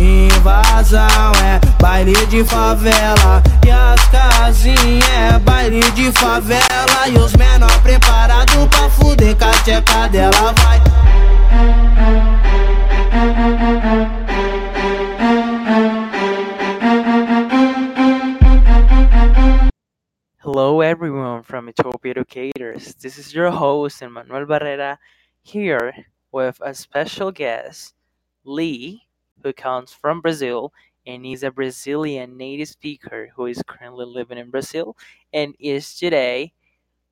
Invasão é baile de favela E as casinhas é baile de favela E os menor preparados pra fuder dela vai Hello, everyone from Utopia Educators. This is your host, Emmanuel Barrera, here with a special guest, Lee, who comes from Brazil and is a Brazilian native speaker who is currently living in Brazil and is today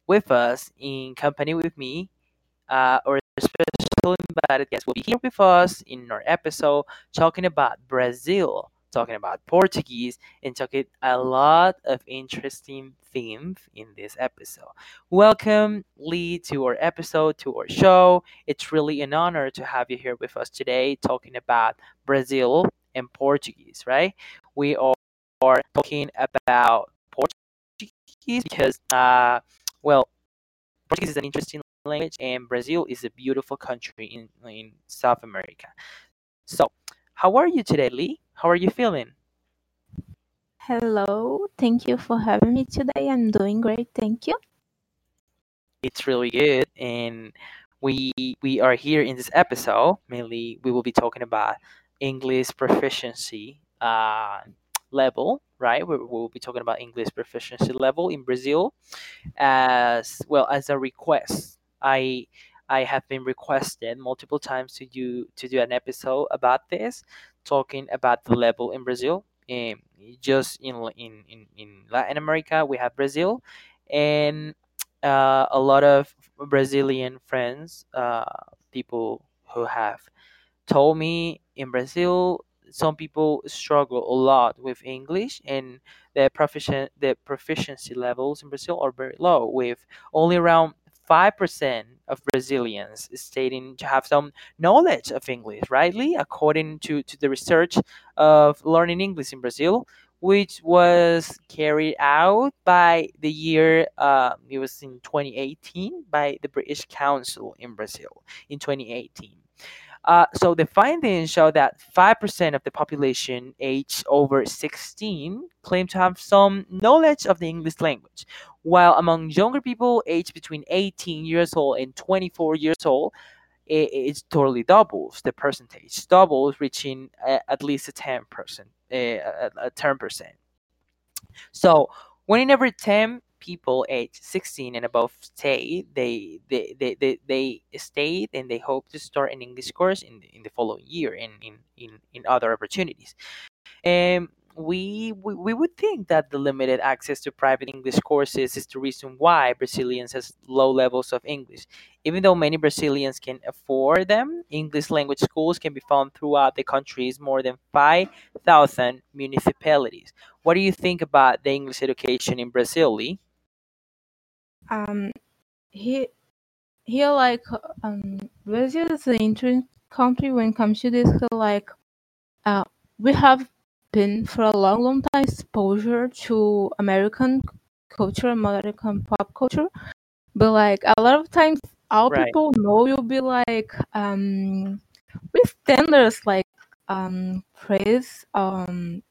with us in company with me. Uh, our special invited guest will be here with us in our episode talking about Brazil, talking about Portuguese, and talking a lot of interesting themes in this episode. Welcome, Lee, to our episode, to our show. It's really an honor to have you here with us today talking about Brazil and Portuguese, right? We are talking about Portuguese because, uh, well, Portuguese is an interesting language, and Brazil is a beautiful country in, in South America. So, how are you today, Lee? How are you feeling? Hello, thank you for having me today. I'm doing great, thank you. It's really good, and we we are here in this episode. Mainly, we will be talking about English proficiency uh, level, right? We will be talking about English proficiency level in Brazil, as well as a request. I I have been requested multiple times to do to do an episode about this, talking about the level in Brazil. Um, just in in in, in Latin America, we have Brazil, and uh, a lot of Brazilian friends, uh, people who have told me in Brazil, some people struggle a lot with English, and the proficient the proficiency levels in Brazil are very low, with only around five percent of Brazilians stating to have some knowledge of English, rightly, according to, to the research of learning English in Brazil, which was carried out by the year uh, it was in 2018 by the British Council in Brazil in 2018. Uh, so the findings show that 5% of the population aged over 16 claim to have some knowledge of the English language, while among younger people aged between 18 years old and 24 years old, it, it totally doubles the percentage, doubles, reaching uh, at least a 10 percent, uh, a, a 10%. So whenever 10 people aged 16 and above stay, they they, they, they, they stayed and they hope to start an English course in in the following year and in, in, in other opportunities. And we, we we would think that the limited access to private English courses is the reason why Brazilians has low levels of English. Even though many Brazilians can afford them, English language schools can be found throughout the country's more than 5,000 municipalities. What do you think about the English education in Brazil, Lee? Um, he here like um Brazil is an interesting country when it comes to this. Like, uh, we have been for a long, long time exposure to American culture, American pop culture, but like a lot of times, all Right. people know you'll be like um with standards like um praise um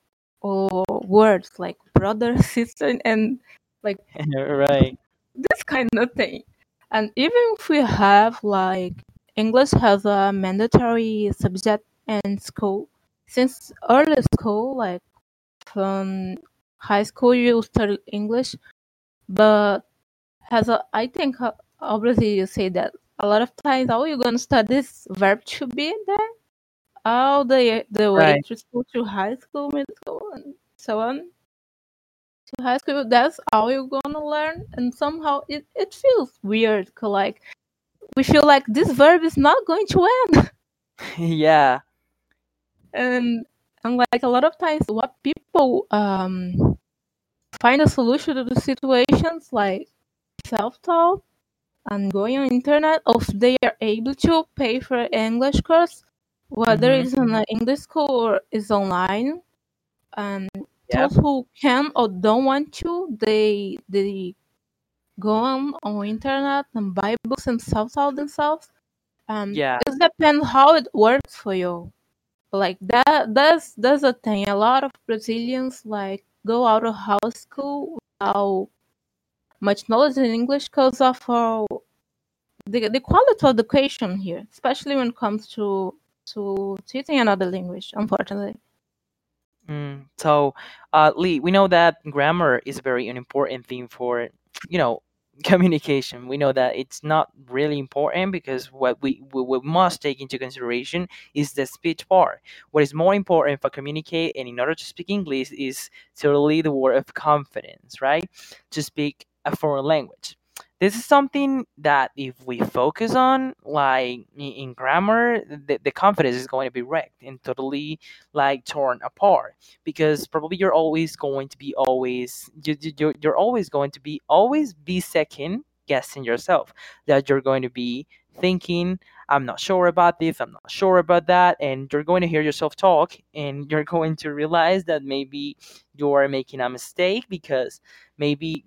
or words like brother, sister, and like right. This kind of thing. And even if we have like English has a mandatory subject in school, since early school, like from high school, you study English, but has a I think uh, obviously you say that a lot of times all you're gonna study is verb to be there all the the way Right. to school to high school, middle school, and so on to high school. That's all you're gonna learn, and somehow it, it feels weird Like we feel like this verb is not going to end, yeah. and and like a lot of times, what people um find a solution to the situations like self-taught and going on internet, if they are able to pay for English course, whether hmm it's in an English school or is online. And Yep. those who can or don't want to, they they go on on internet and buy books and self-taught themselves. Um, Yeah. it depends how it works for you. like that that's that's a thing a lot of brazilians like go out of house school without much knowledge in english because of how the, the quality of education here especially when it comes to to teaching another language unfortunately Mm, so, uh, Lee, we know that grammar is a very an important thing for, you know, communication. We know that it's not really important because what we, we, we must take into consideration is the speech part. What is more important for communicate and in order to speak English is totally the word of confidence, right? To speak a foreign language this is something that if we focus on like in, grammar the, the confidence is going to be wrecked and totally like torn apart because probably you're always going to be always you, you- you're, you're always going to be always be second guessing yourself that you're going to be thinking i'm not sure about this i'm not sure about that and you're going to hear yourself talk and you're going to realize that maybe you're making a mistake because maybe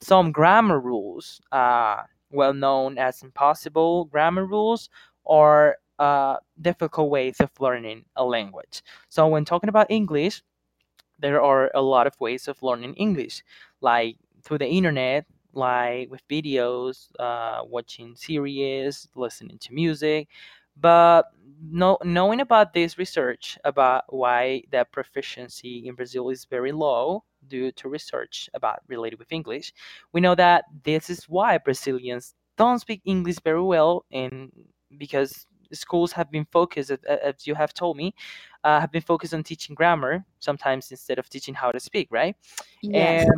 some grammar rules, uh, well known as impossible grammar rules, or uh, difficult ways of learning a language. So, when talking about English, there are a lot of ways of learning English, like through the internet, like with videos, uh, watching series, listening to music. But no, knowing about this research about why the proficiency in Brazil is very low due to research about related with English, we know that this is why Brazilians don't speak English very well, and because schools have been focused, as you have told me, uh, have been focused on teaching grammar sometimes instead of teaching how to speak, right? yes And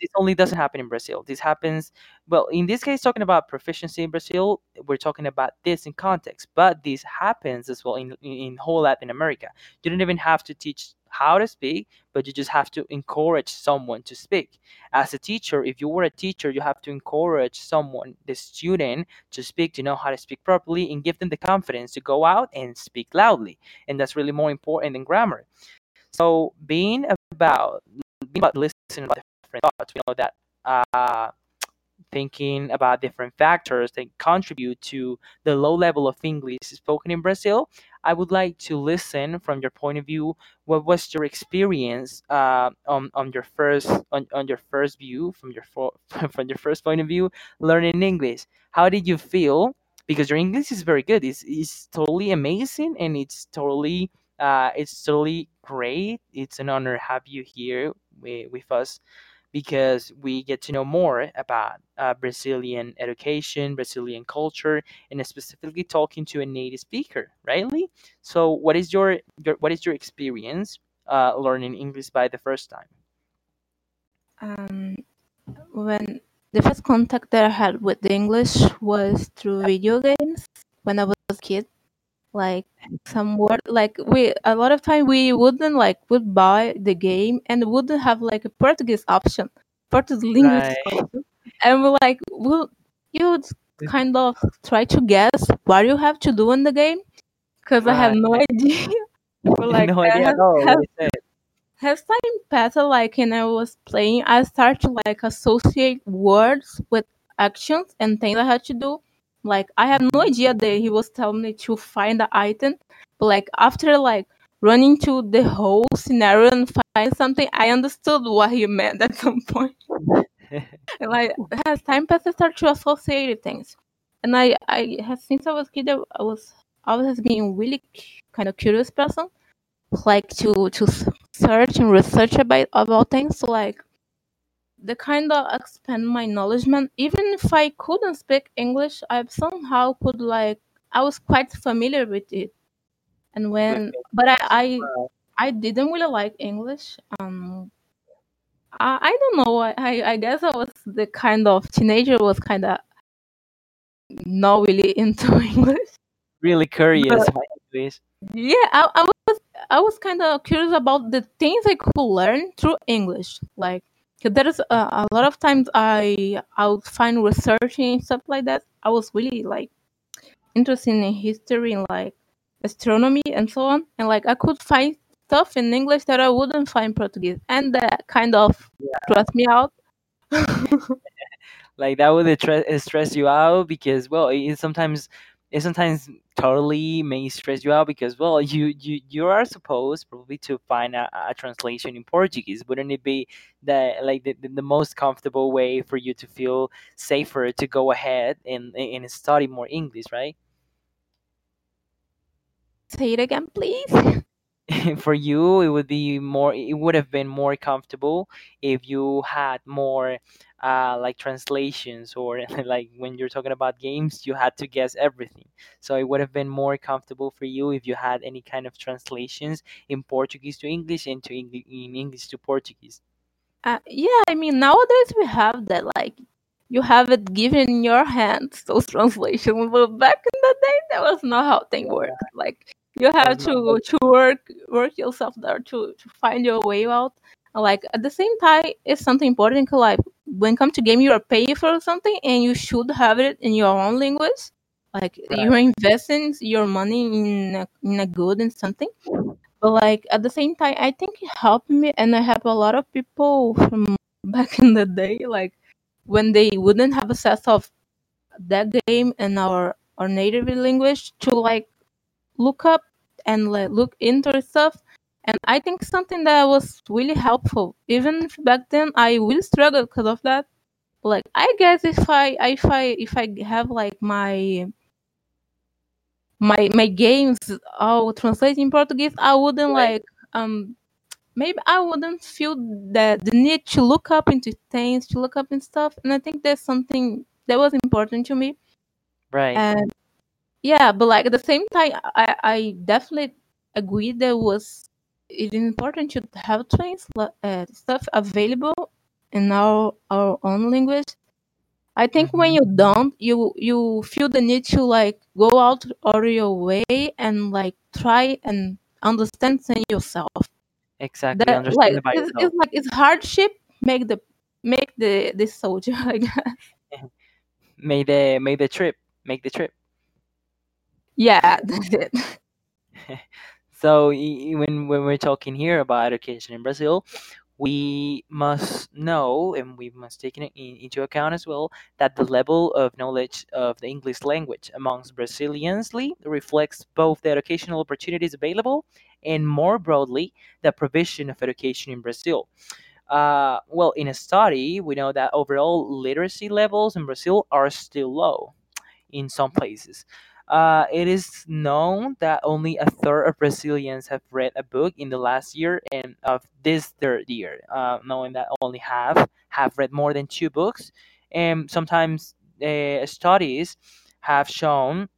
this only doesn't happen in Brazil. This happens, well, in this case, talking about proficiency in Brazil, we're talking about this in context, but this happens as well in, in whole Latin America. You don't even have to teach how to speak, but you just have to encourage someone to speak. As a teacher, if you were a teacher, you have to encourage someone, the student, to speak, to know how to speak properly, and give them the confidence to go out and speak loudly. And that's really more important than grammar. So being about being about listening about different thoughts, we know that uh, thinking about different factors that contribute to the low level of English spoken in Brazil, I would like to listen from your point of view. What was your experience uh, on on your first on, on your first view from your from your first point of view learning English? How did you feel? Because your English is very good. It's, it's totally amazing and it's totally uh, it's totally great. It's an honor to have you here with, with us because we get to know more about uh, Brazilian education, Brazilian culture, and specifically talking to a native speaker, right, Lee? So, what is your, your what is your experience uh, learning English by the first time? um when the first contact that i had with the english was through video games when i was a kid like some word like we a lot of time we wouldn't like would buy the game and wouldn't have like a portuguese option portuguese linguist Right. option and we're like well you would mm. kind of try to guess what you have to do in the game because i have no idea But, like no idea at all. has, What is it? has time passed like and i was playing i start to like associate words with actions and things i had to do like i have no idea that he was telling me to find the item but like after like running to the whole scenario and find something i understood what he meant at some point. And like as time passes, i start to associate things. And i i have since i was kid i was always being really kind of curious person like to to search and research about about things. So like the kind of expand my knowledge man. Even if i couldn't speak english i somehow could like i was quite familiar with it. And when but i i, I didn't really like english um I, I don't know. I, I guess i was the kind of teenager was kind of not really into english. Really curious but about English. yeah i, I was i was kind of curious about the things i could learn through english like 'cause there is uh, a, lot of times i i would find researching stuff like that. I was really like interested in history and like astronomy and so on. And like i could find stuff in english that i wouldn't find in portuguese. And that kind of Yeah. stressed me out. Like that would stre- stress you out because well it, sometimes it sometimes totally may stress you out because well you you you are supposed probably to find a, a translation in portuguese wouldn't it be the like the, the most comfortable way for you to feel safer to go ahead and and study more english right Say it again, please. for you it would be more it would have been more comfortable if you had more uh, like translations or like when you're talking about games you had to guess everything. So it would have been more comfortable for you if you had any kind of translations in portuguese to english and to Eng- in english to portuguese. Uh, yeah, I mean nowadays we have that like you have it given in your hands those translations, but back in the day that was not how things worked. Like you have to to work work yourself there to to find your way out. Like at the same time, it's something important Like when it comes to game, you are paying for something, and you should have it in your own language. Like right you're investing your money in a, in a good and something. But like at the same time, I think it helped me, and I help a lot of people from back in the day. Like when they wouldn't have access of that game in our our native language to like look up and like look into stuff. And I think something that was really helpful. Even back then, I really struggled because of that. Like I guess if I if I if I have like my my my games all translated in Portuguese, I wouldn't right like um maybe I wouldn't feel the the need to look up into things, to look up and stuff. And I think that's something that was important to me. right And yeah, but like at the same time, I I definitely agree that was it is important to have trans uh, stuff available in our our own language. I think when hmm you don't, you you feel the need to like go out of your way and like try and understand things yourself. exactly That understand by it's, yourself it's like it's hardship make the make the the soldier. I guess. May the may the trip make the trip Yeah, that's it. so when when we're talking here about education in Brazil, we must know and we must take it in, into account as well that the level of knowledge of the English language amongst Brazilians reflects both the educational opportunities available and more broadly the provision of education in Brazil. Uh, well, in a study, we know that overall literacy levels in Brazil are still low in some places. Uh, it is known that only a third of Brazilians have read a book in the last year and of this third year, uh, knowing that only half have read more than two books. And sometimes uh, studies have shown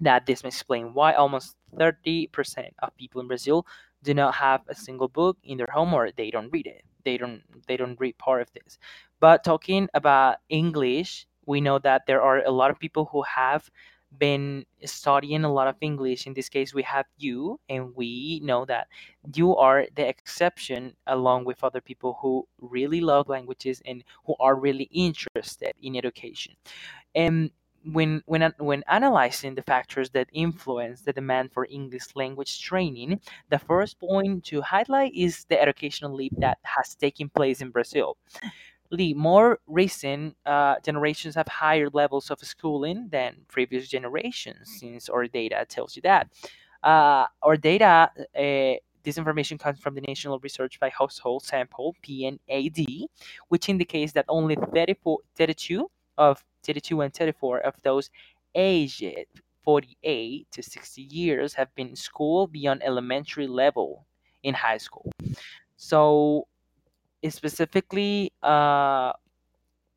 that this may explain why almost 30% of people in Brazil do not have a single book in their home or they don't read it. They don't they don't read part of this. But talking about English, we know that there are a lot of people who have been studying a lot of English. In this case, we have you, and we know that you are the exception along with other people who really love languages and who are really interested in education. And when when when analyzing the factors that influence the demand for English language training, the first point to highlight is the educational leap that has taken place in Brazil. Lee, more recent uh, generations have higher levels of schooling than previous generations, since our data tells you that. Uh, our data, uh, this information comes from the National Research by Household Sample (PNAD), which indicates that only 34, 32 of 32 and 34 of those aged 48 to 60 years have been in school beyond elementary level in high school. So specifically uh,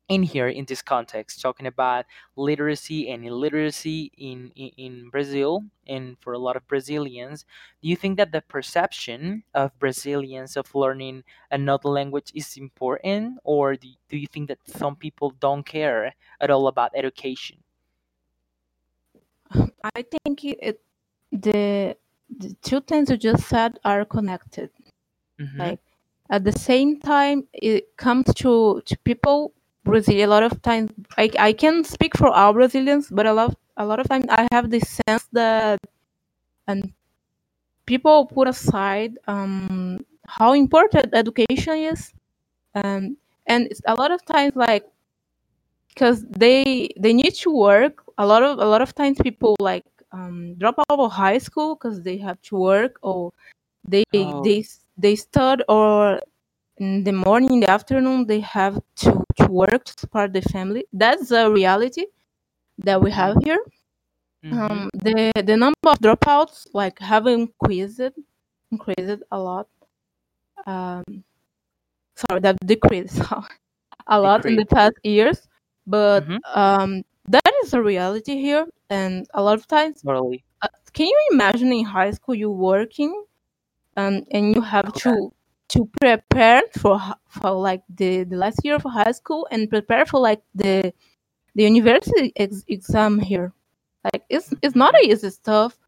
in here in this context talking about literacy and illiteracy in, in in brazil and for a lot of brazilians do you think that the perception of brazilians of learning another language is important or do, do you think that some people don't care at all about education I think it the the two things you just said are connected. mm-hmm. Like at the same time, it comes to to people Brazil. A lot of times, I I can speak for all Brazilians, but a lot a lot of times I have this sense that and people put aside um how important education is, um, and it's a lot of times like because they they need to work a lot of a lot of times people like um, drop out of high school because they have to work or they Oh. they they start or in the morning in the afternoon they have to, to work to support the family that's the reality that we have here Mhm. um, the the number of dropouts like have increased increased a lot um, sorry that decreased a lot in the past years but Mhm. um, that is a reality here and a lot of times Totally. uh, can you imagine in high school you working um, and you have to to prepare for for like the, the last year of high school and prepare for like the the university ex- exam here like it's it's not easy stuff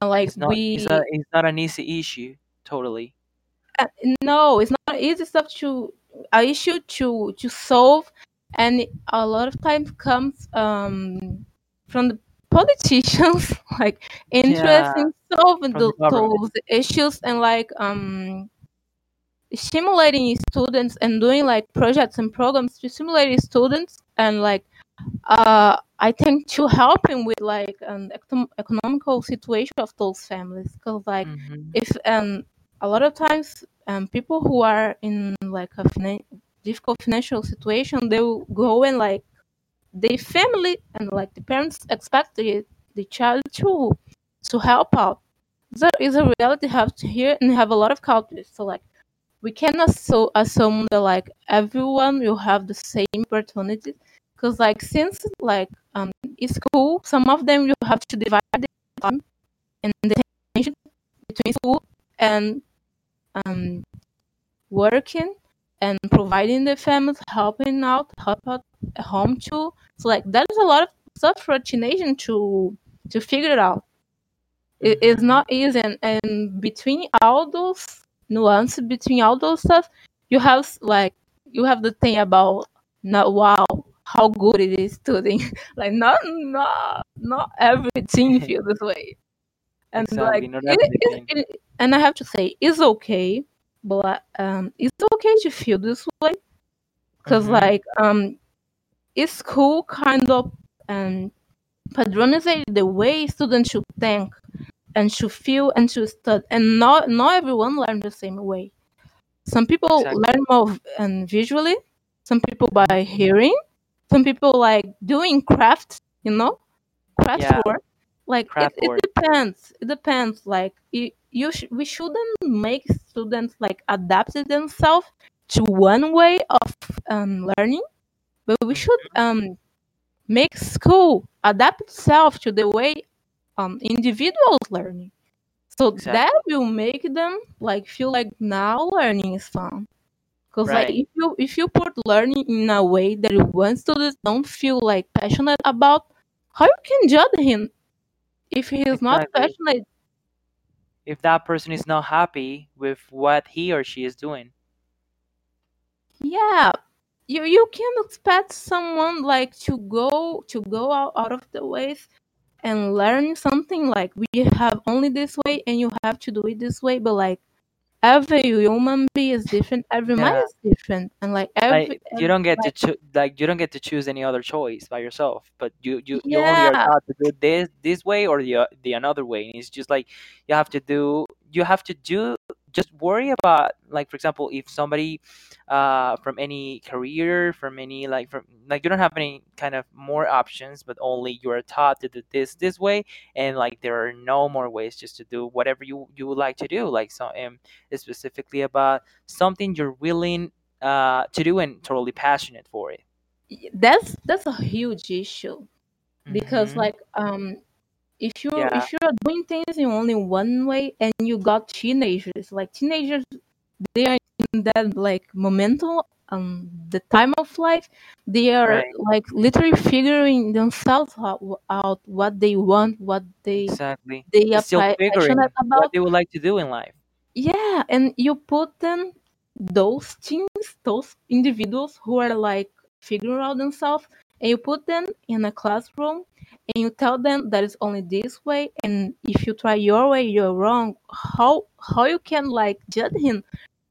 and like It's not. we It's, a, it's not an easy issue. Totally. uh, no it's not easy stuff to a issue to to solve and a lot of times comes um from the politicians like interest Yeah, in solving the those issues and like um stimulating students and doing like projects and programs to stimulate students and like uh i think to helping with like an econ- economical situation of those families. Because like Mhm. if um a lot of times um people who are in like a finan- difficult financial situation they will go and like the family and like the parents expect the, the child to to help out. There is a reality have to hear and have a lot of cultures. So like we cannot so assume that like everyone will have the same opportunities because like since like um in school some of them you have to divide the time and the attention between school and um working and providing the families helping out help out at home too so like that is a lot of stuff for a teenager to to figure it out it, it's Mhm. not easy and, and between all those nuances between all those stuff you have like you have the thing about not wow how good it is studying like not not not everything feel this way and Exactly. like it, it, it, and i have to say it's okay but um it's okay to feel this way. Because Mhm. like um it's cool kind of um patronize the way students should think and should feel and should study. And not not everyone learn the same way. Some people Exactly. learn more um, visually. Some people by hearing. Some people like doing craft you know? Craft Yeah. work like it, it depends. It depends. Like you, you sh- we shouldn't make students like adapt themselves to one way of um, learning but we should um make school adapt itself to the way um individuals learning. So Exactly. that will make them like feel like now learning is fun. Because like if you if you put learning in a way that one student don't feel like passionate about how you can judge him if he is not passionate. If that person is not happy with what he or she is doing. yeah. You you can expect someone like to go to go out, out of the ways and learn something like we have only this way and you have to do it this way but like every human being is different every mind is different and like every, Like you don't get to like choose. Like you don't get to choose any other choice by yourself. But you you you only are yeah taught to do this this way or the the another way. And it's just like you have to do. You have to do. Just worry about like for example, if somebody uh from any career from any like from like you don't have any kind of more options but only you are taught to do this this way and like there are no more ways just to do whatever you you would like to do like so um specifically about something you're willing uh to do and totally passionate for it that's that's a huge issue because Mhm. like um if you're yeah. if you're doing things in only one way and you got teenagers like teenagers they are in that like momentum um the time of life they are right. like literally figuring themselves out, out what they want what they exactly. they are still pa- passionate what about. they would like to do in life. Yeah and you put them those teens those individuals who are like figuring out themselves and you put them in a classroom and you tell them that it's only this way and if you try your way you're wrong. How how you can like judge him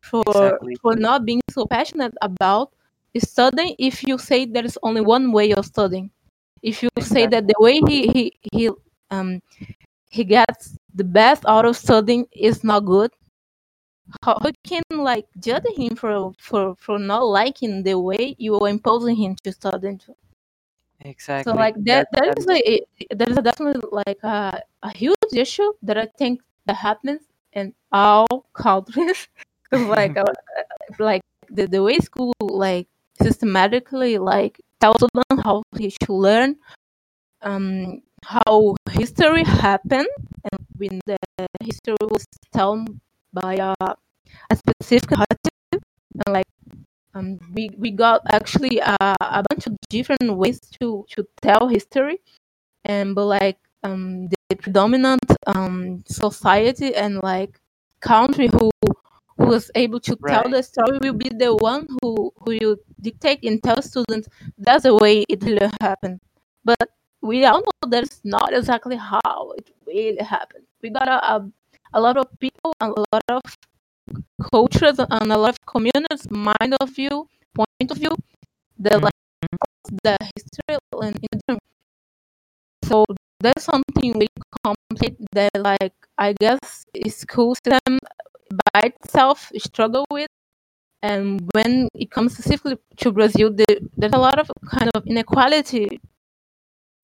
for exactly. for not being so passionate about studying if you say there is only one way of studying? If you say that the way he he he um he gets the best out of studying is not good? How you can like judge him for for for not liking the way you are imposing him to study exactly. so like that That- is a that is definitely like a, a huge issue that i think that happens in all countries. 'Cause, like uh, like the, the way school like systematically like tells them how they should learn um how history happened and when the history was told by a, a specific narrative and like um we, we got actually a, a bunch of different ways to to tell history and but like um the predominant um society and like country who who was able to tell the story will be the one who who you dictate and tell students that's the way it really happened. But we all know that's not exactly how it really happened. We got a, a, a lot of people and a lot of cultures and a lot of communities mind of view point of view Mhm. like the history and in so that's something really complete that like i guess school system by itself struggle with. And when it comes specifically to brazil the, there's a lot of kind of inequality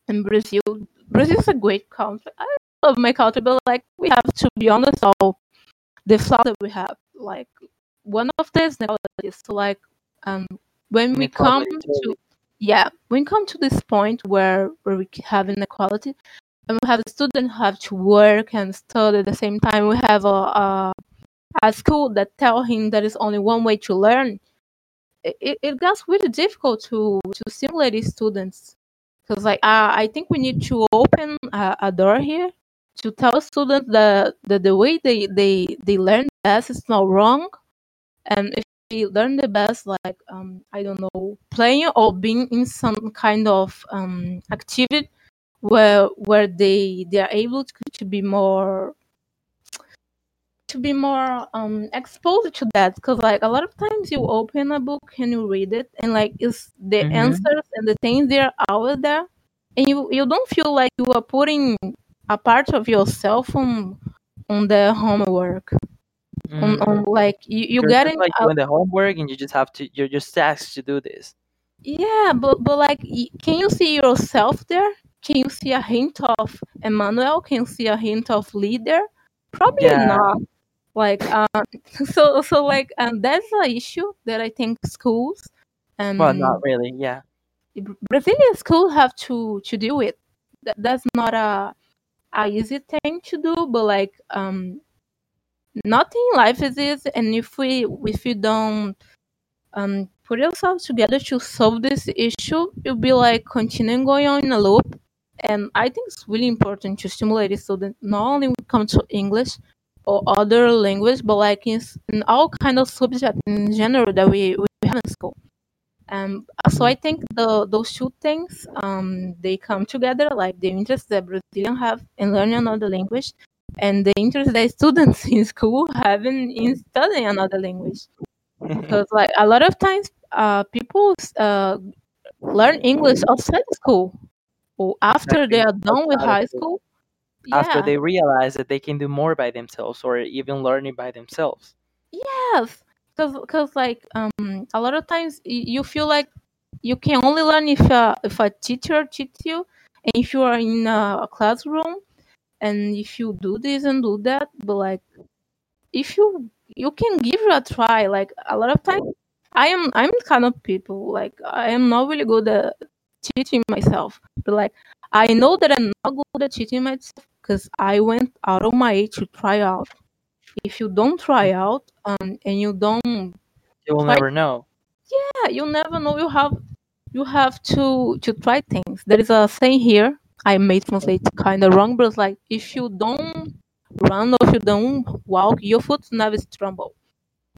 in brazil. Brazil is a great country. I love my country but like we have to be honest all the flaws that we have like one of these inequalities so like um when we come to yeah when we come to this point where where we have inequality and we have students who have to work and study at the same time we have a, a a school that tell him there is only one way to learn it, it, gets really difficult to to stimulate these students. Because like uh, i think we need to open a, a door here to tell students that, that the way they, they they learn best is not wrong and if they learn the best like um i don't know playing or being in some kind of um activity where where they they are able to, to be more to be more um exposed to that because like a lot of times you open a book and you read it and like it's the Mhm. answers and the things they're out there and you you don't feel like you are putting a part of yourself on on the homework on, Mm. on like you, you You're getting like doing the homework and you just have to you're just asked to do this Yeah, but but like, can you see yourself there? Can you see a hint of Emmanuel? Can you see a hint of leader? Probably Yeah. not. Like, um, so so like, um, that's an issue that I think schools, um, well not really yeah Brazilian schools have to to deal with. That, that's not a a easy thing to do, but like, um, nothing in life is easy, and if we if you don't um, put yourself together to solve this issue, it'll be like continuing going on in a loop. And I think it's really important to stimulate it so that not only we come to English or other language, but like in, in all kind of subjects in general that we, we have in school. Um, so I think the those two things um, they come together, like the interest that Brazilians have in learning another language, and the interest that students in school have in, in studying another language. Because like a lot of times uh people uh learn english outside school or after they are done with high school. school. After yeah. they realize that they can do more by themselves or even learning by themselves. Yes because because like um a lot of times you feel like you can only learn if a if a teacher teaches you. And if you are in a classroom and if you do this and do that but like if you you can give it a try. Like a lot of times i am i'm kind of people like i am not really good at teaching myself. But like i know that i'm not good at teaching myself because i went out of my way to try out if you don't try out um and you don't you will Try- never know. Yeah you never know. You have you have to to try things. There is a saying here i may translate kind of wrong but it's like if you don't run or if you don't walk your foot never stumble.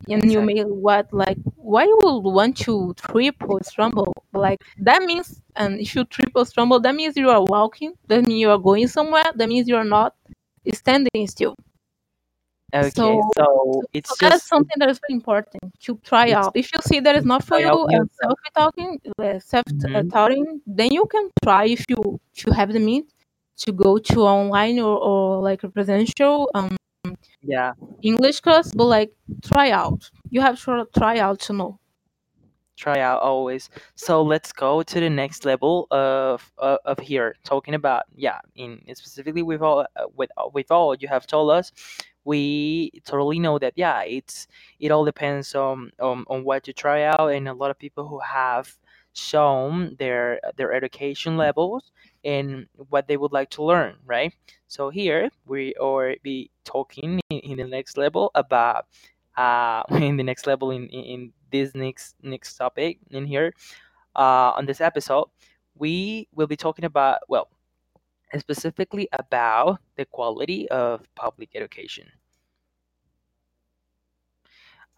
And you may what like why you would want to trip or stumble? Like that means and if you trip or stumble that means you are walking that means you are going somewhere that means you are not standing still Okay, So, so so, so it's that's something that is very important to try it's out. If you see that is not for try you and self-talking, uh, hmm self-touting, then you can try if you if you have the means to go to online or, or like a presential um Yeah. English class, but like try out. You have to try out to know. try out always. So let's go to the next level of of, of here talking about yeah in specifically with all uh, with uh, with all you have told us. We totally know that yeah it's it all depends on on, on what you try out and a lot of people who have shown their their education levels and what they would like to learn right? So here we are be talking in, in the next level about uh, in the next level in, in, this next next topic in here. Uh, on this episode we will be talking about well specifically about the quality of public education.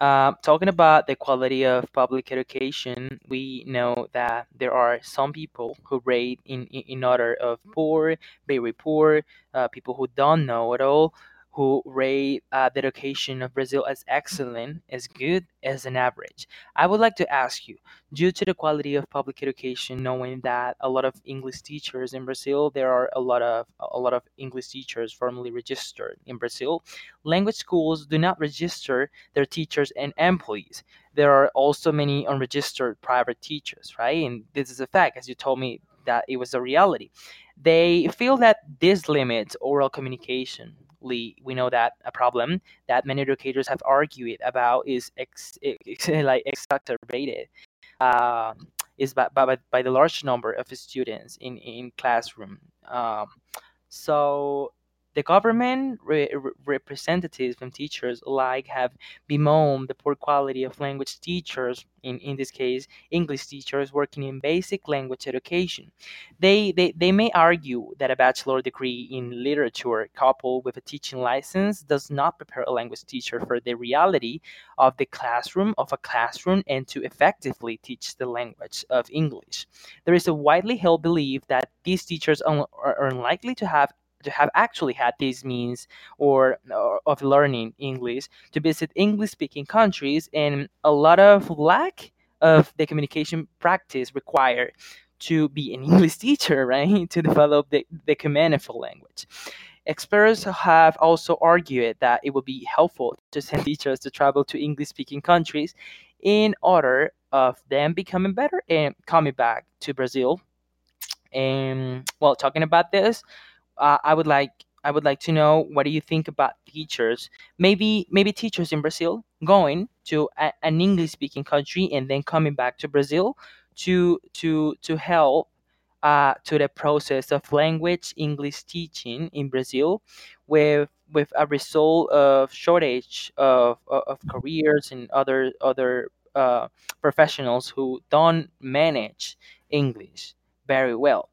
Uh, talking about the quality of public education, we know that there are some people who rate in, in, in order of poor, very poor, uh, people who don't know at all, who rate uh, the education of Brazil as excellent, as good, as an average. I would like to ask you, due to the quality of public education, knowing that a lot of English teachers in Brazil, there are a lot of a lot of English teachers formally registered in Brazil. Language schools do not register their teachers and employees. There are also many unregistered private teachers, right? And this is a fact, as you told me that it was a reality. They feel that this limits oral communication. We, we know that a problem that many educators have argued about is ex, ex, like exacerbated uh, is by, by, by the large number of students in, in classroom. Um, so the government re- re- representatives and teachers alike have bemoaned the poor quality of language teachers, in, in this case, English teachers working in basic language education. They, they, they may argue that a bachelor degree in literature coupled with a teaching license does not prepare a language teacher for the reality of the classroom, of a classroom, and to effectively teach the language of English. There is a widely held belief that these teachers are unlikely to have to have actually had these means or, or of learning English to visit English speaking countries and a lot of lack of the communication practice required to be an English teacher, right? To develop the, the command of a language. Experts have also argued that it would be helpful to send teachers to travel to English speaking countries in order of them becoming better and coming back to Brazil. And well, talking about this, uh, I would like I would like to know what do you think about teachers? Maybe maybe teachers in Brazil going to a, an English speaking country and then coming back to Brazil to to to help uh, to the process of language English teaching in Brazil, with with a result of shortage of, of, of careers and other other uh, professionals who don't manage English very well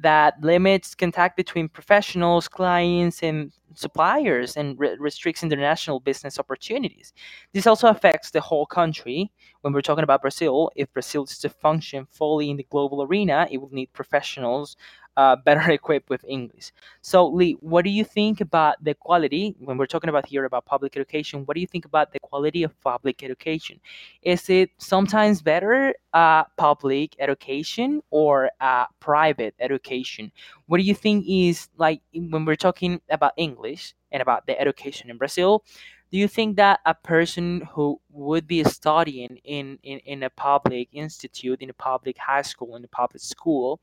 that limits contact between professionals, clients, and suppliers and re- restricts international business opportunities. This also affects the whole country. When we're talking about Brazil, if Brazil is to function fully in the global arena, it will need professionals uh, better equipped with English. So, Lee, what do you think about the quality? When we're talking about here about public education, what do you think about the quality of public education? Is it sometimes better uh, public education or uh, private education? What do you think is like when we're talking about English and about the education in Brazil? Do you think that a person who would be studying in, in, in a public institute, in a public high school, in a public school,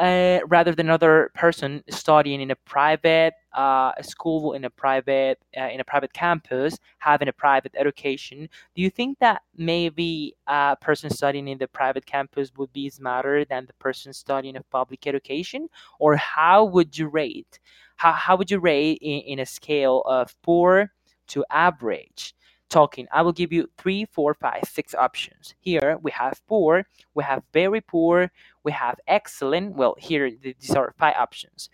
uh, rather than another person studying in a private uh, school in a private uh, in a private campus having a private education do you think that maybe a person studying in the private campus would be smarter than the person studying a public education? Or how would you rate how, how would you rate in, in a scale of poor to average talking i will give you three four five six options here we have poor we have very poor we have excellent. Well, here these are five options.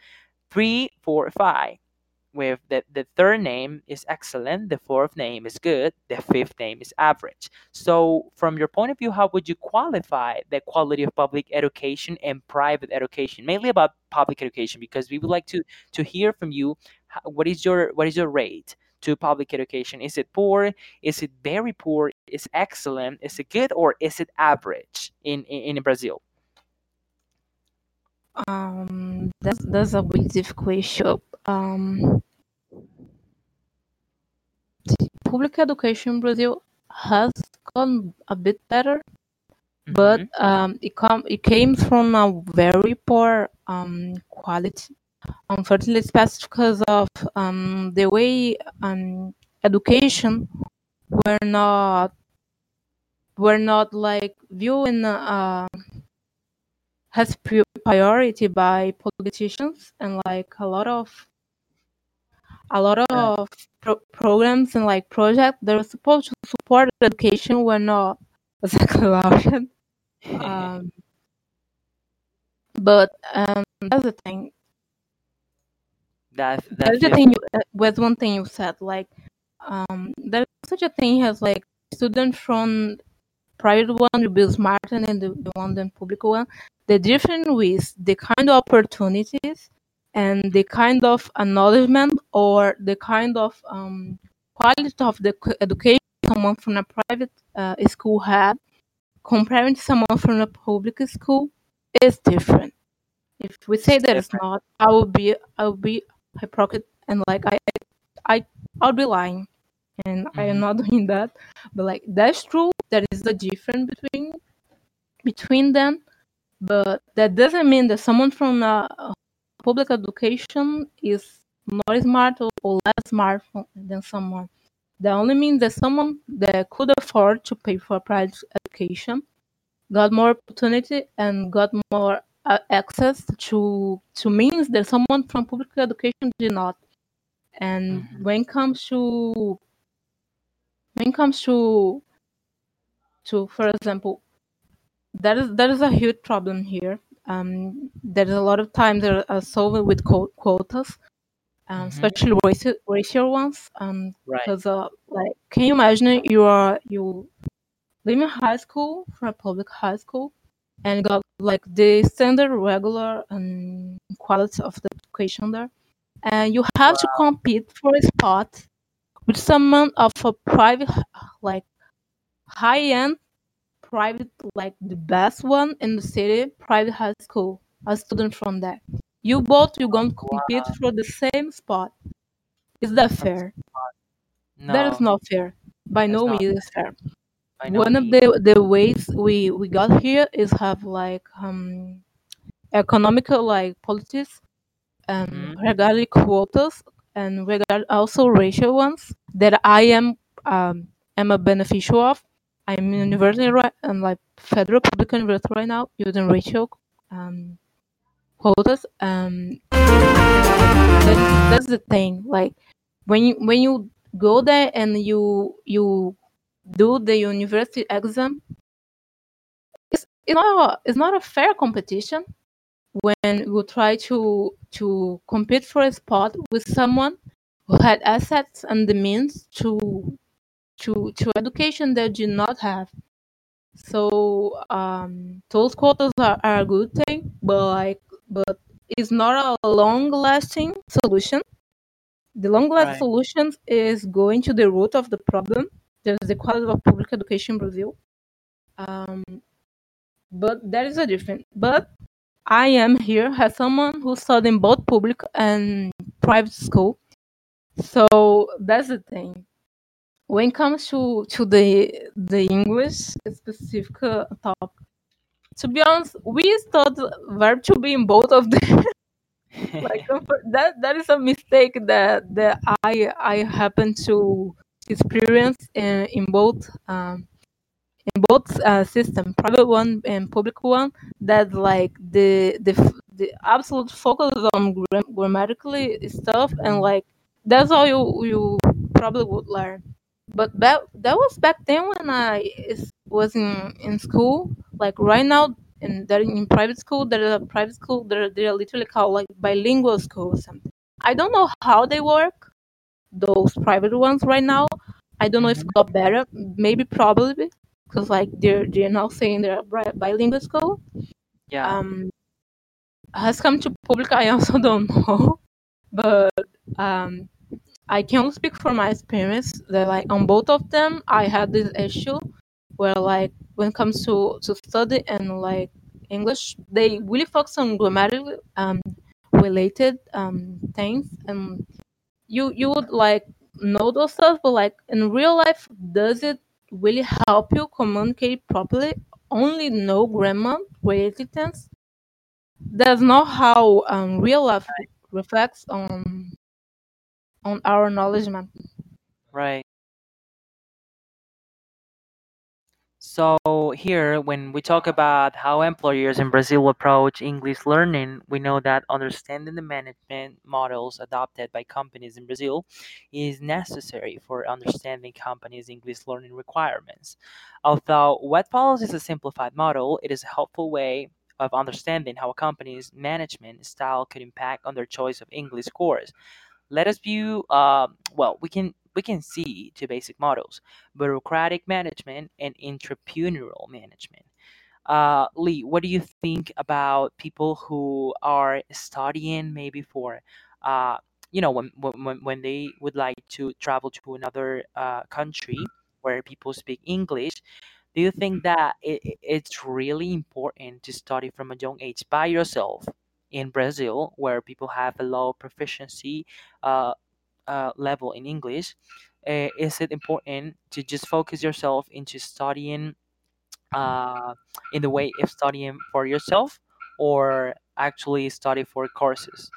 Three, four, five. With the, the third name is excellent, the fourth name is good, the fifth name is average. So, from your point of view, how would you qualify the quality of public education and private education? Mainly about public education, because we would like to to hear from you. What is your what is your rate? To public education? Is it poor? Is it very poor? Is it excellent? Is it good or is it average in in, in Brazil? Um, that's that's a bit difficult issue. Um, public education in Brazil has gone a bit better, but Mhm. um, it come it came from a very poor um quality. Unfortunately, especially because of um the way um education were not were not like viewing uh has priority by politicians and like a lot of a lot of pro- programs and like projects that were supposed to support education were not exactly launched. um, but um, that's the thing. That That's that's the thing. You, uh, was one thing you said. Like, um, there's such a thing as like students from private one will be smarter than the, the one than public one. The difference with the kind of opportunities and the kind of acknowledgement or the kind of um, quality of the education someone from a private uh, school had comparing to someone from a public school is different. If we say that it's not, I will be I will be hypocrite and like I I I'll be lying, and I am Mhm. not doing that. But like that's true. There is a difference between between them, but that doesn't mean that someone from a, public education is not smart or, or less smart than someone. That only means that someone that could afford to pay for private education got more opportunity and got more access to to means that someone from public education did not. And Mhm. when it comes to when it comes to to for example, that is that is a huge problem here. Um, there is a lot of times that are solved with quo- quotas, um, Mhm. especially racial racial ones. Um, Right. because uh, like, can you imagine you are you leaving high school for a public high school and got like the standard regular and quality of the education there. And you have to compete for a spot with someone of a private like high end private like the best one in the city private high school a student from there. You both you're going to compete for the same spot. Is that fair? that is not fair. By That's no means fair no one of the the ways we we got here is have like um economical like policies um Mhm. regarding quotas and regard also racial ones that I am um am a beneficial of. I'm in university right and like federal public university right now using racial um quotas. Um that, that's the thing. Like when you when you go there and you you do the university exam, it's it's not a, it's not a fair competition when you try to to compete for a spot with someone who had assets and the means to to to education that you not have. So um, those quotas are, are a good thing, but like but it's not a long lasting solution. The long lasting Right. solution is going to the root of the problem. There's the quality of public education in Brazil. Um, but there is a difference. But I am here as someone who studied in both public and private school. So that's the thing. When it comes to, to the the English specific uh, topic, to be honest, we studied verb to be in both of them. like that that is a mistake that that I I happen to experience in, in both um, in both uh, system, private one and public one, that like the the the absolute focus on gram- grammatically stuff, and like that's all you you probably would learn. But that that was back then when I was in in school. Like right now, in that in private school, there is a private school. They're they're literally called like bilingual school or something. I don't know how they work those private ones right now. I don't know if it got better. Maybe probably because like they're they're now saying they're bi- bilingual school. Yeah. Um, has come to public. I also don't know, but um, I can only speak for my experience that like on both of them I had this issue where like when it comes to to study and like English they really focus on grammatically um related um things and you you would like know those stuff but like in real life does it really help you communicate properly? Only know grammar things? That's not how um real life reflects on on our knowledge man. Right. So here, when we talk about how employers in Brazil approach English learning, we know that understanding the management models adopted by companies in Brazil is necessary for understanding companies' English learning requirements. Although what follows is a simplified model, it is a helpful way of understanding how a company's management style could impact on their choice of English course. Let us view, um, well, we can we can see two basic models: bureaucratic management and entrepreneurial management. Uh, Lee, what do you think about people who are studying maybe for, uh, you know, when, when when they would like to travel to another uh, country where people speak English? Do you think that it- it's really important to study from a young age by yourself in Brazil, where people have a low proficiency uh, uh, level in English? Uh, is it important to just focus yourself into studying uh, in the way of studying for yourself, or actually study for courses?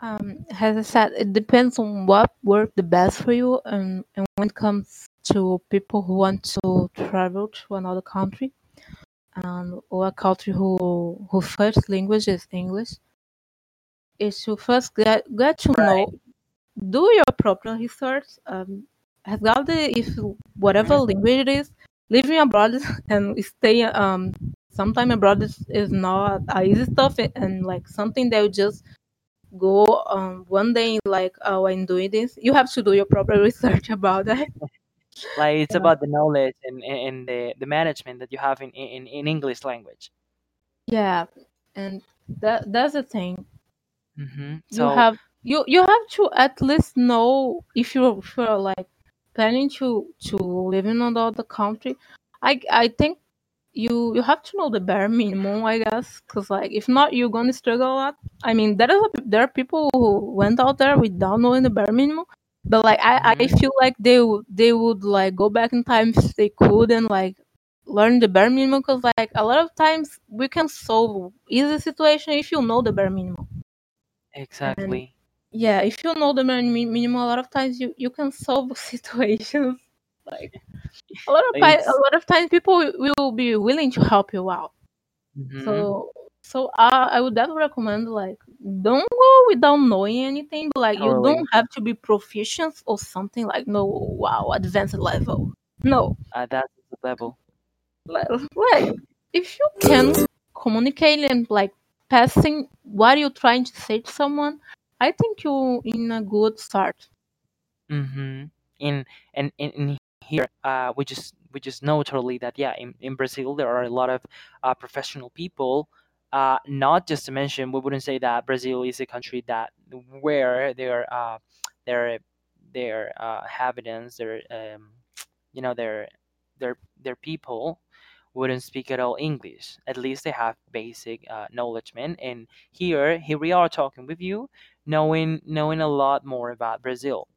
Um, as I said, it depends on what worked the best for you, and, and when it comes to people who want to travel to another country, um, or a country who whose first language is English, is to first get get to know. Do your proper research, um, regardless if whatever language it is, living abroad and stay um sometime abroad is, is not easy stuff, and like something that you just go um one day like oh i'm doing this. You have to do your proper research about that. Like it's yeah. about the knowledge and, and the, the management that you have in, in, in English language. yeah and that that's the thing. Hmm you have you you have to at least know if you're, if you're like planning to to live in another country. I i think you you have to know the bare minimum i guess because like if not you're gonna struggle a lot. I mean there is a, there are people who went out there without knowing the bare minimum but like i i mhm, feel like they would they would like go back in time if they could and like learn the bare minimum because like a lot of times we can solve easy situation if you know the bare minimum. Exactly. Yeah if you know the minimum a lot of times you you can solve situations. Like a lot of ti- a lot of times people will be willing to help you out. Mhm, so so I I would definitely recommend like don't go without knowing anything, but like you don't have to be proficient or something like no wow advanced level. No, Uh, that's the level. like, like if you can communicate and like passing what you're trying to say to someone, I think you're in a good start. Mm-hmm. In and in, in here, uh, we just we just know totally that yeah, in, in Brazil there are a lot of uh, professional people. Uh, not just to mention, we wouldn't say that Brazil is a country that where their uh their their uh inhabitants, their um, you know their their their people wouldn't speak at all English. At least they have basic uh, knowledge, man. And here, here we are talking with you, knowing knowing a lot more about Brazil.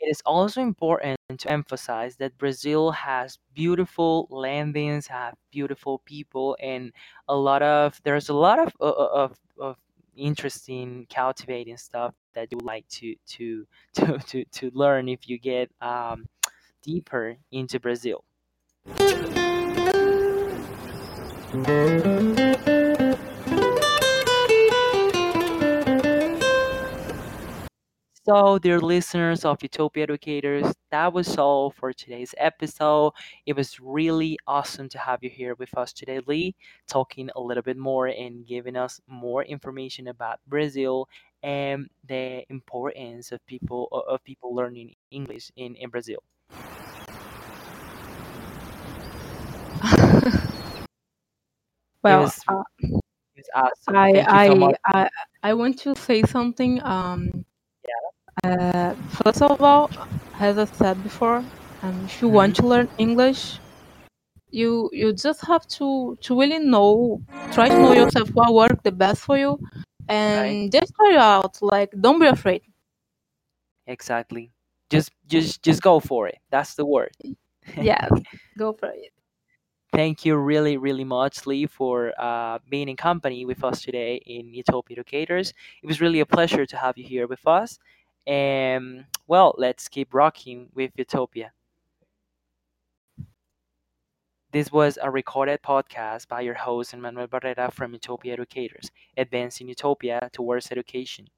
It is also important to emphasize that Brazil has beautiful landings, have beautiful people, and a lot of there's a lot of of, of, of interesting, cultivating stuff that you like to to to to, to learn if you get um, deeper into Brazil. So, dear listeners of Utopia Educators, that was all for today's episode. It was really awesome to have you here with us today, Lee, talking a little bit more and giving us more information about Brazil and the importance of people of people learning English in, in Brazil. Well, was uh, awesome. I so I. I I want to say something. Um, uh, first of all, as I said before, um, if you want Mhm. to learn English, you you just have to to really know, try to know yourself what works the best for you, and just try it out. Like, don't be afraid. Exactly. Just just just go for it. That's the word. yeah go for it. Thank you really, really much, Lee, for uh, being in company with us today in Utopia Educators. It was really a pleasure to have you here with us. And well, let's keep rocking with Utopia. This was a recorded podcast by your host Emmanuel Barrera from Utopia Educators, advancing utopia towards education.